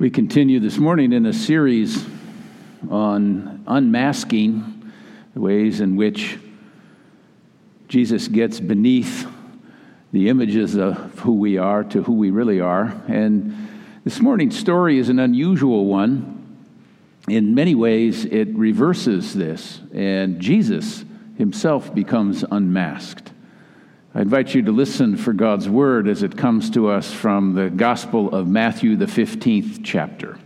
We continue this morning in a series on unmasking the ways in which Jesus gets beneath the images of who we are to who we really are. And this morning's story is an unusual one. In many ways, it reverses this, and Jesus himself becomes unmasked. I invite you to listen for God's word as it comes to us from the Gospel of Matthew, the 15th chapter.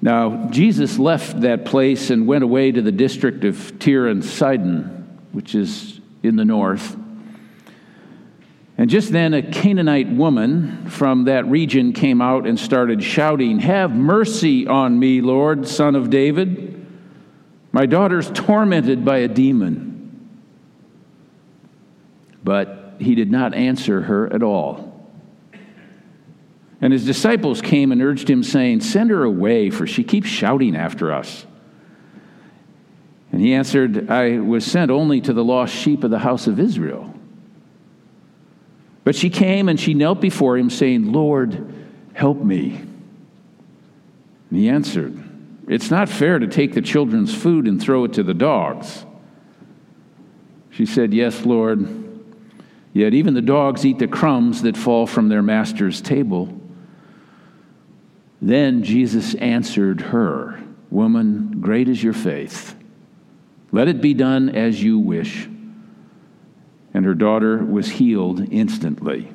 Now, Jesus left that place and went away to the district of Tyre and Sidon, which is in the north. And just then, a Canaanite woman from that region came out and started shouting, Have mercy on me, Lord, son of David. My daughter's tormented by a demon. But he did not answer her at all. And his disciples came and urged him, saying, Send her away, for she keeps shouting after us. And he answered, I was sent only to the lost sheep of the house of Israel. But she came and she knelt before him, saying, Lord, help me. And he answered, It's not fair to take the children's food and throw it to the dogs. She said, Yes, Lord. Yet even the dogs eat the crumbs that fall from their master's table. Then Jesus answered her, Woman, great is your faith. Let it be done as you wish. And her daughter was healed instantly.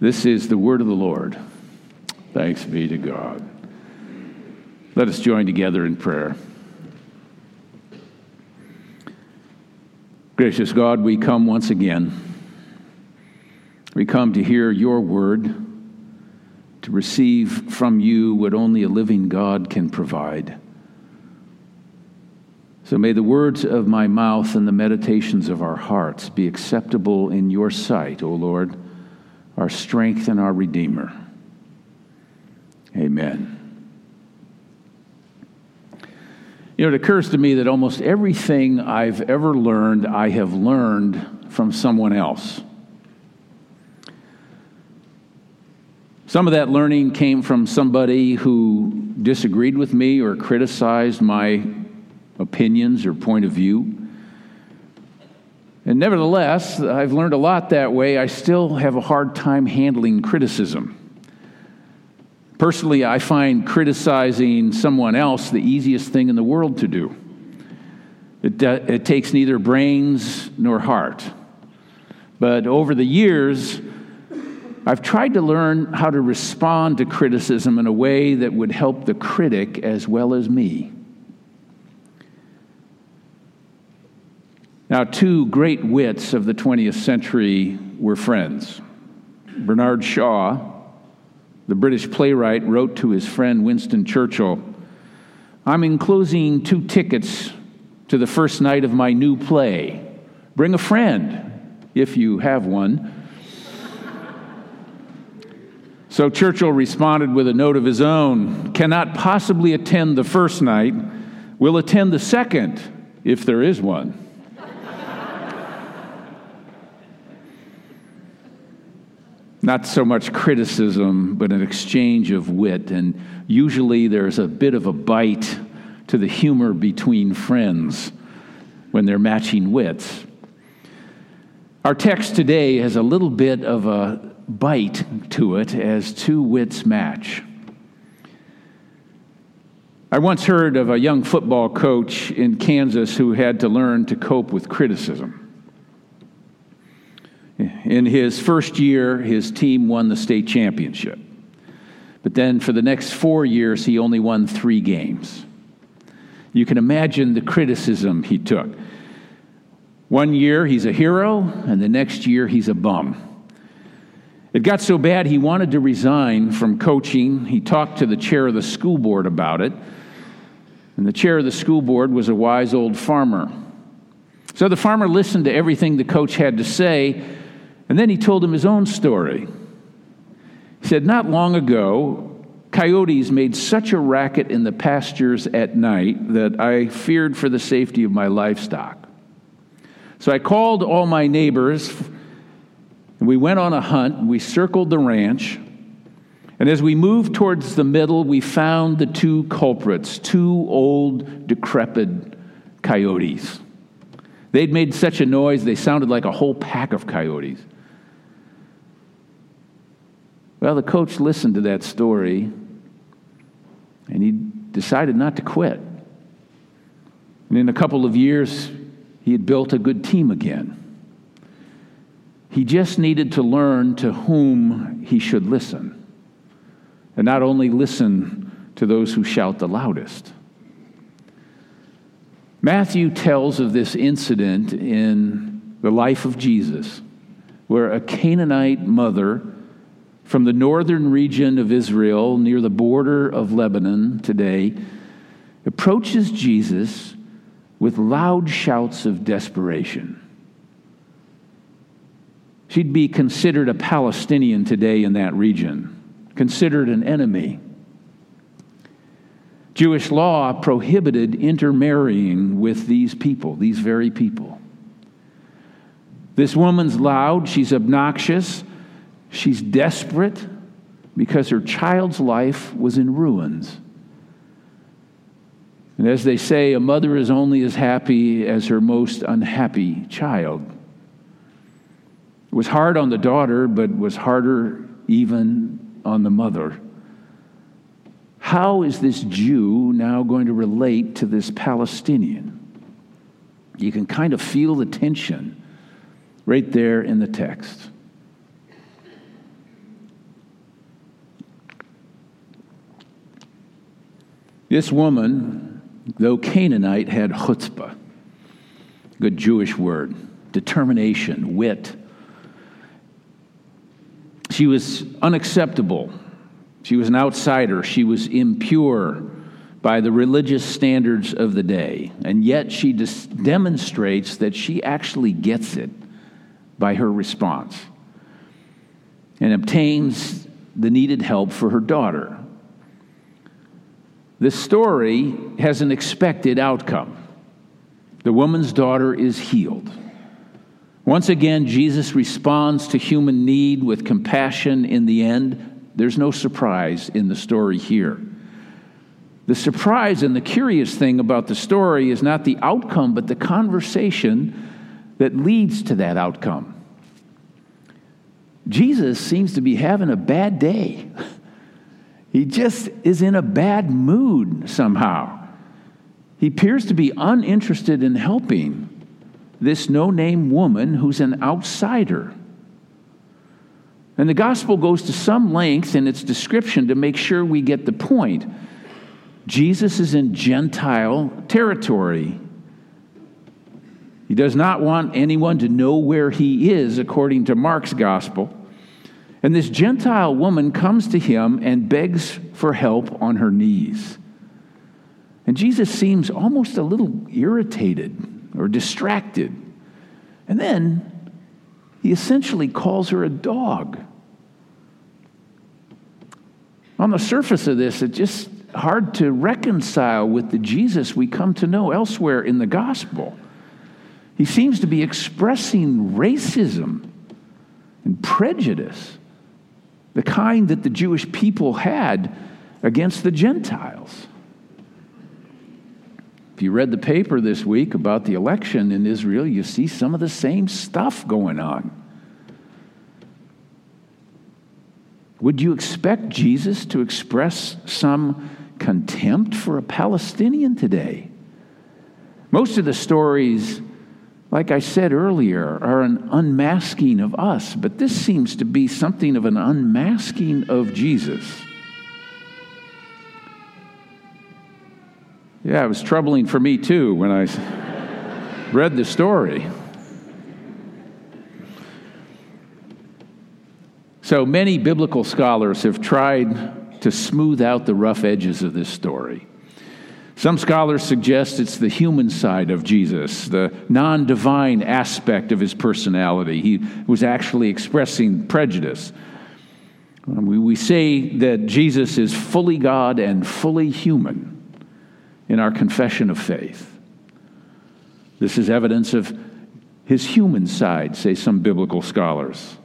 This is the word of the Lord. Thanks be to God. Let us join together in prayer. Gracious God, we come once again. We come to hear your word, to receive from you what only a living God can provide. So may the words of my mouth and the meditations of our hearts be acceptable in your sight, O Lord, our strength and our Redeemer. Amen. You know, it occurs to me that almost everything I've ever learned, I have learned from someone else. Some of that learning came from somebody who disagreed with me or criticized my opinions or point of view. And nevertheless, I've learned a lot that way. I still have a hard time handling criticism. Personally, I find criticizing someone else the easiest thing in the world to do. It, it takes neither brains nor heart. But over the years, I've tried to learn how to respond to criticism in a way that would help the critic as well as me. Now, two great wits of the 20th century were friends Bernard Shaw the British playwright wrote to his friend Winston Churchill I'm enclosing two tickets to the first night of my new play. Bring a friend, if you have one. so Churchill responded with a note of his own cannot possibly attend the first night, will attend the second, if there is one. Not so much criticism, but an exchange of wit. And usually there's a bit of a bite to the humor between friends when they're matching wits. Our text today has a little bit of a bite to it as two wits match. I once heard of a young football coach in Kansas who had to learn to cope with criticism. In his first year, his team won the state championship. But then for the next four years, he only won three games. You can imagine the criticism he took. One year, he's a hero, and the next year, he's a bum. It got so bad he wanted to resign from coaching. He talked to the chair of the school board about it. And the chair of the school board was a wise old farmer. So the farmer listened to everything the coach had to say and then he told him his own story. He said, Not long ago, coyotes made such a racket in the pastures at night that I feared for the safety of my livestock. So I called all my neighbors, and We went on a hunt, we circled the ranch, and as we moved towards the middle, we found the two culprits, two old, decrepit coyotes. They'd made such a noise, they sounded like a whole pack of coyotes. Well, the coach listened to that story and he decided not to quit. And in a couple of years, he had built a good team again. He just needed to learn to whom he should listen, and not only listen to those who shout the loudest. Matthew tells of this incident in the life of Jesus, where a Canaanite mother from the northern region of Israel, near the border of Lebanon today, approaches Jesus with loud shouts of desperation. She'd be considered a Palestinian today in that region, considered an enemy. Jewish law prohibited intermarrying with these people, these very people. This woman's loud, she's obnoxious, she's desperate because her child's life was in ruins. And as they say, a mother is only as happy as her most unhappy child. It was hard on the daughter, but was harder even on the mother. How is this Jew now going to relate to this Palestinian? You can kind of feel the tension right there in the text. This woman, though Canaanite, had chutzpah, good Jewish word, determination, wit. She was unacceptable she was an outsider. She was impure by the religious standards of the day. And yet she dis- demonstrates that she actually gets it by her response and obtains the needed help for her daughter. This story has an expected outcome. The woman's daughter is healed. Once again, Jesus responds to human need with compassion in the end there's no surprise in the story here. The surprise and the curious thing about the story is not the outcome, but the conversation that leads to that outcome. Jesus seems to be having a bad day. He just is in a bad mood somehow. He appears to be uninterested in helping this no name woman who's an outsider. And the gospel goes to some length in its description to make sure we get the point. Jesus is in Gentile territory. He does not want anyone to know where he is, according to Mark's gospel. And this Gentile woman comes to him and begs for help on her knees. And Jesus seems almost a little irritated or distracted. And then he essentially calls her a dog. On the surface of this, it's just hard to reconcile with the Jesus we come to know elsewhere in the gospel. He seems to be expressing racism and prejudice, the kind that the Jewish people had against the Gentiles. If you read the paper this week about the election in Israel, you see some of the same stuff going on. Would you expect Jesus to express some contempt for a Palestinian today? Most of the stories, like I said earlier, are an unmasking of us, but this seems to be something of an unmasking of Jesus. Yeah, it was troubling for me too when I read the story. So many biblical scholars have tried to smooth out the rough edges of this story. Some scholars suggest it's the human side of Jesus, the non divine aspect of his personality. He was actually expressing prejudice. Um, we, we say that Jesus is fully God and fully human in our confession of faith. This is evidence of his human side, say some biblical scholars.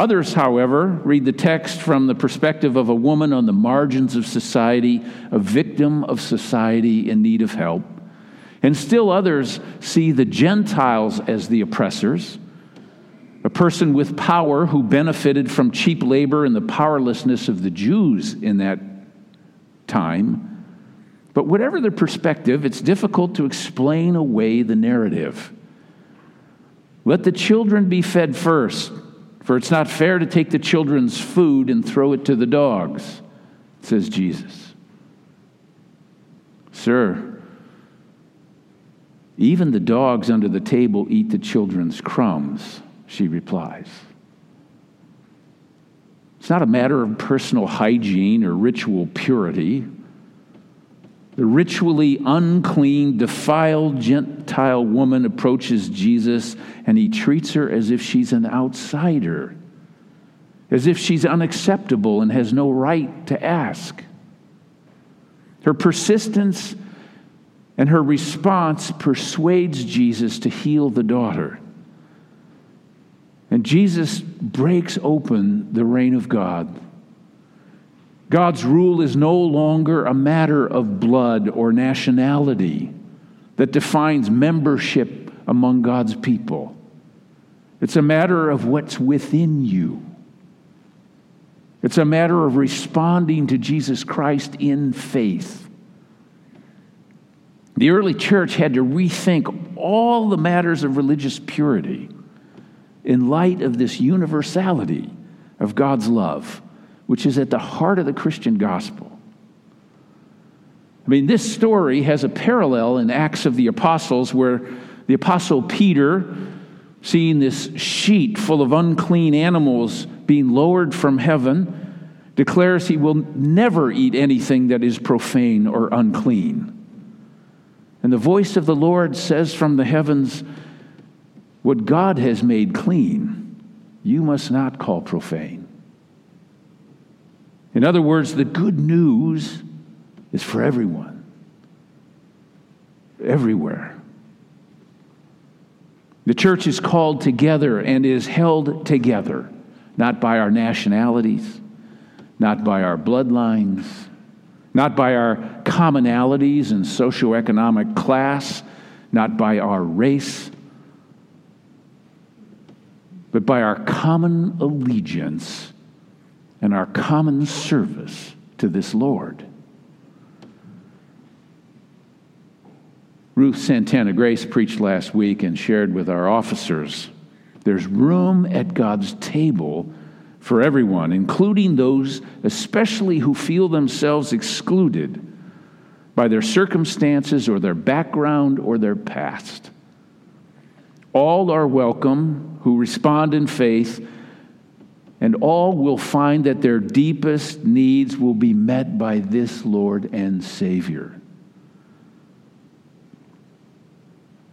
Others, however, read the text from the perspective of a woman on the margins of society, a victim of society in need of help. And still others see the Gentiles as the oppressors, a person with power who benefited from cheap labor and the powerlessness of the Jews in that time. But whatever the perspective, it's difficult to explain away the narrative. Let the children be fed first, for it's not fair to take the children's food and throw it to the dogs, says Jesus. Sir, even the dogs under the table eat the children's crumbs, she replies. It's not a matter of personal hygiene or ritual purity. The ritually unclean, defiled Gentile woman approaches Jesus and he treats her as if she's an outsider, as if she's unacceptable and has no right to ask. Her persistence and her response persuades Jesus to heal the daughter. And Jesus breaks open the reign of God God's rule is no longer a matter of blood or nationality that defines membership among God's people. It's a matter of what's within you. It's a matter of responding to Jesus Christ in faith. The early church had to rethink all the matters of religious purity in light of this universality of God's love which is at the heart of the Christian gospel. I mean, this story has a parallel in Acts of the Apostles where the Apostle Peter, seeing this sheet full of unclean animals being lowered from heaven, declares he will never eat anything that is profane or unclean. And the voice of the Lord says from the heavens, What God has made clean, you must not call profane. In other words, the good news is for everyone, everywhere. The church is called together and is held together, not by our nationalities, not by our bloodlines, not by our commonalities and socioeconomic class, not by our race, but by our common allegiance and our common service to this Lord. Ruth Santana Grace preached last week and shared with our officers there's room at God's table for everyone, including those especially who feel themselves excluded by their circumstances or their background or their past. All are welcome who respond in faith and all will find that their deepest needs will be met by this Lord and Savior.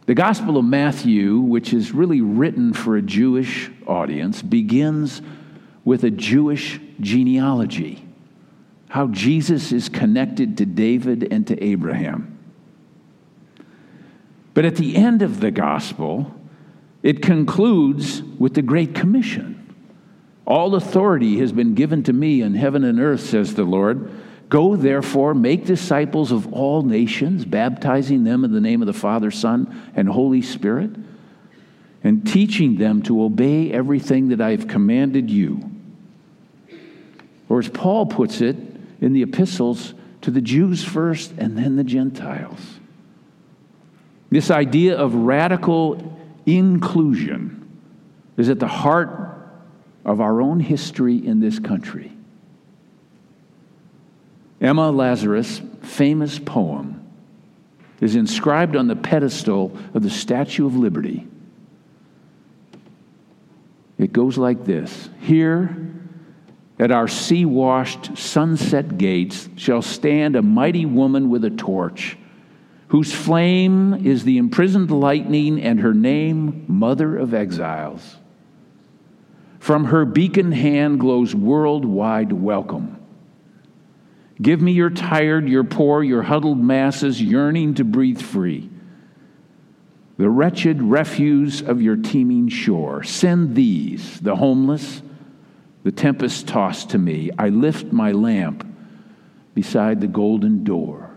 The Gospel of Matthew, which is really written for a Jewish audience, begins with a Jewish genealogy how Jesus is connected to David and to Abraham. But at the end of the Gospel, it concludes with the Great Commission. All authority has been given to me in heaven and earth, says the Lord. Go therefore, make disciples of all nations, baptizing them in the name of the Father, Son, and Holy Spirit, and teaching them to obey everything that I have commanded you. Or as Paul puts it in the epistles, to the Jews first and then the Gentiles. This idea of radical inclusion is at the heart of our own history in this country. Emma Lazarus' famous poem is inscribed on the pedestal of the Statue of Liberty. It goes like this Here at our sea washed sunset gates shall stand a mighty woman with a torch, whose flame is the imprisoned lightning, and her name, Mother of Exiles. From her beacon hand glows worldwide welcome. Give me your tired, your poor, your huddled masses yearning to breathe free. The wretched refuse of your teeming shore. Send these, the homeless, the tempest tossed to me. I lift my lamp beside the golden door.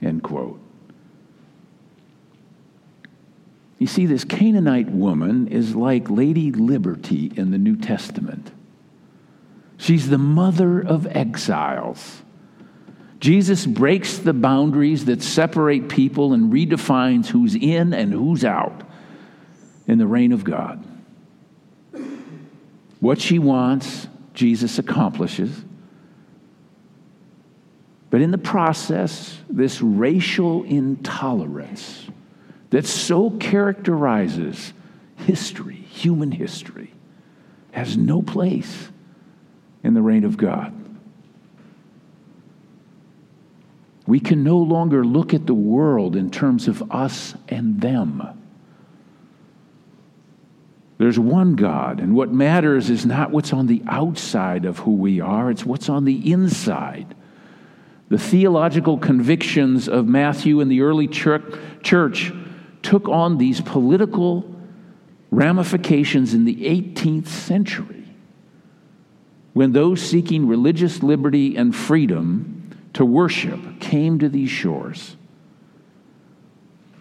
End quote. You see, this Canaanite woman is like Lady Liberty in the New Testament. She's the mother of exiles. Jesus breaks the boundaries that separate people and redefines who's in and who's out in the reign of God. What she wants, Jesus accomplishes. But in the process, this racial intolerance that so characterizes history, human history, has no place in the reign of God. We can no longer look at the world in terms of us and them. There's one God, and what matters is not what's on the outside of who we are, it's what's on the inside. The theological convictions of Matthew and the early church took on these political ramifications in the 18th century when those seeking religious liberty and freedom to worship came to these shores.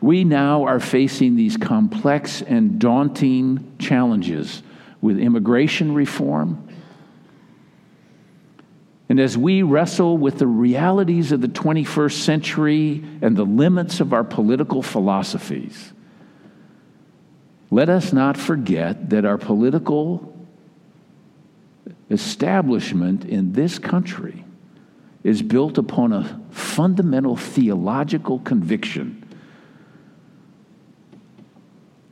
We now are facing these complex and daunting challenges with immigration reform. And as we wrestle with the realities of the 21st century and the limits of our political philosophies, let us not forget that our political establishment in this country is built upon a fundamental theological conviction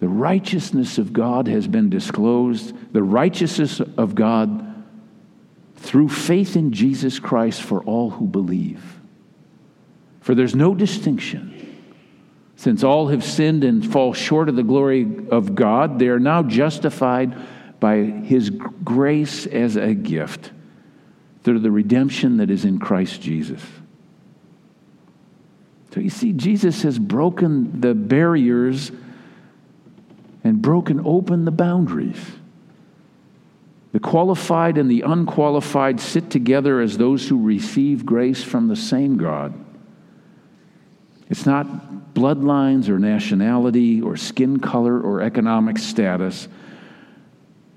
the righteousness of God has been disclosed, the righteousness of God through faith in Jesus Christ for all who believe. For there's no distinction. Since all have sinned and fall short of the glory of God, they are now justified by His grace as a gift through the redemption that is in Christ Jesus. So you see, Jesus has broken the barriers and broken open the boundaries. The qualified and the unqualified sit together as those who receive grace from the same God. It's not bloodlines or nationality or skin color or economic status.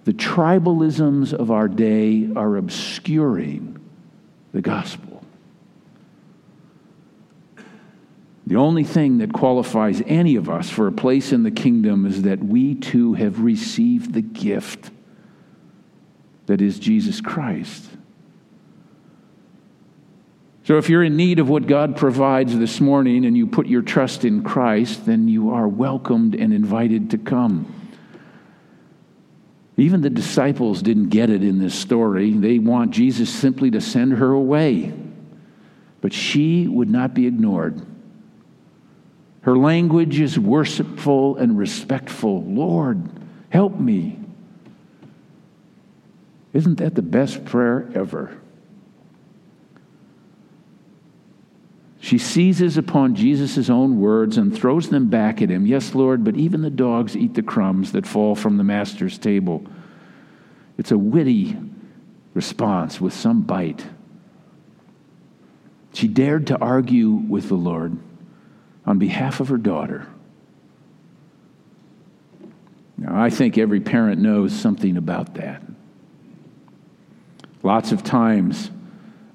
The tribalisms of our day are obscuring the gospel. The only thing that qualifies any of us for a place in the kingdom is that we too have received the gift that is Jesus Christ. So, if you're in need of what God provides this morning and you put your trust in Christ, then you are welcomed and invited to come. Even the disciples didn't get it in this story. They want Jesus simply to send her away. But she would not be ignored. Her language is worshipful and respectful. Lord, help me. Isn't that the best prayer ever? She seizes upon Jesus' own words and throws them back at him. Yes, Lord, but even the dogs eat the crumbs that fall from the master's table. It's a witty response with some bite. She dared to argue with the Lord on behalf of her daughter. Now, I think every parent knows something about that. Lots of times,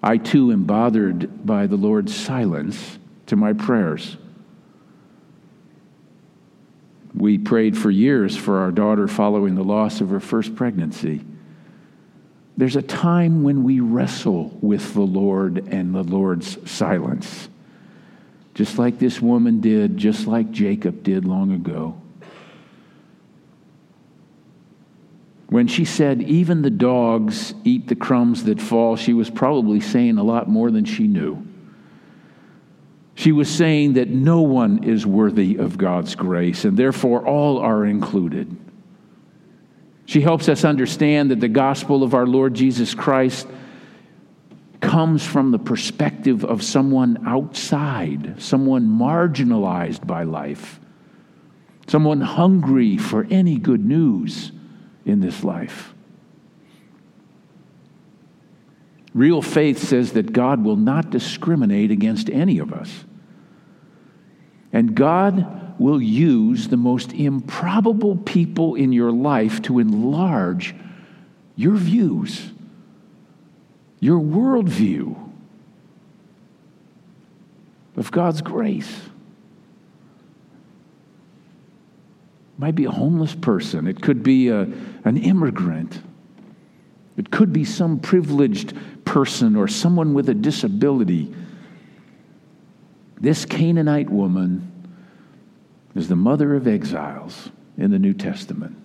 I too am bothered by the Lord's silence to my prayers. We prayed for years for our daughter following the loss of her first pregnancy. There's a time when we wrestle with the Lord and the Lord's silence just like this woman did, just like Jacob did long ago. When she said, even the dogs eat the crumbs that fall, she was probably saying a lot more than she knew. She was saying that no one is worthy of God's grace, and therefore all are included. She helps us understand that the gospel of our Lord Jesus Christ comes from the perspective of someone outside, someone marginalized by life, someone hungry for any good news in this life. Real faith says that God will not discriminate against any of us. And God will use the most improbable people in your life to enlarge your views, your worldview of God's grace. It might be a homeless person, it could be a, an immigrant, it could be some privileged person or someone with a disability. This Canaanite woman is the mother of exiles in the New Testament.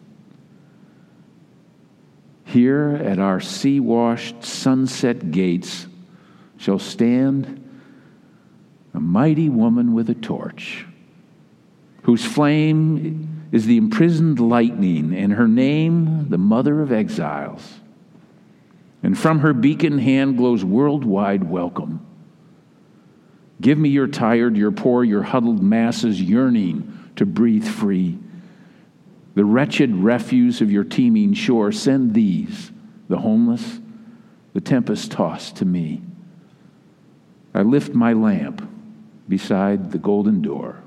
Here at our sea washed sunset gates shall stand a mighty woman with a torch, whose flame is the imprisoned lightning, and her name the mother of exiles. And from her beacon hand glows worldwide welcome. Give me your tired, your poor, your huddled masses yearning to breathe free. The wretched refuse of your teeming shore, send these, the homeless, the tempest tossed to me. I lift my lamp beside the golden door.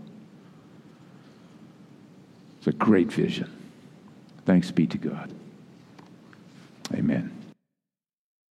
It's a great vision. Thanks be to God. Amen.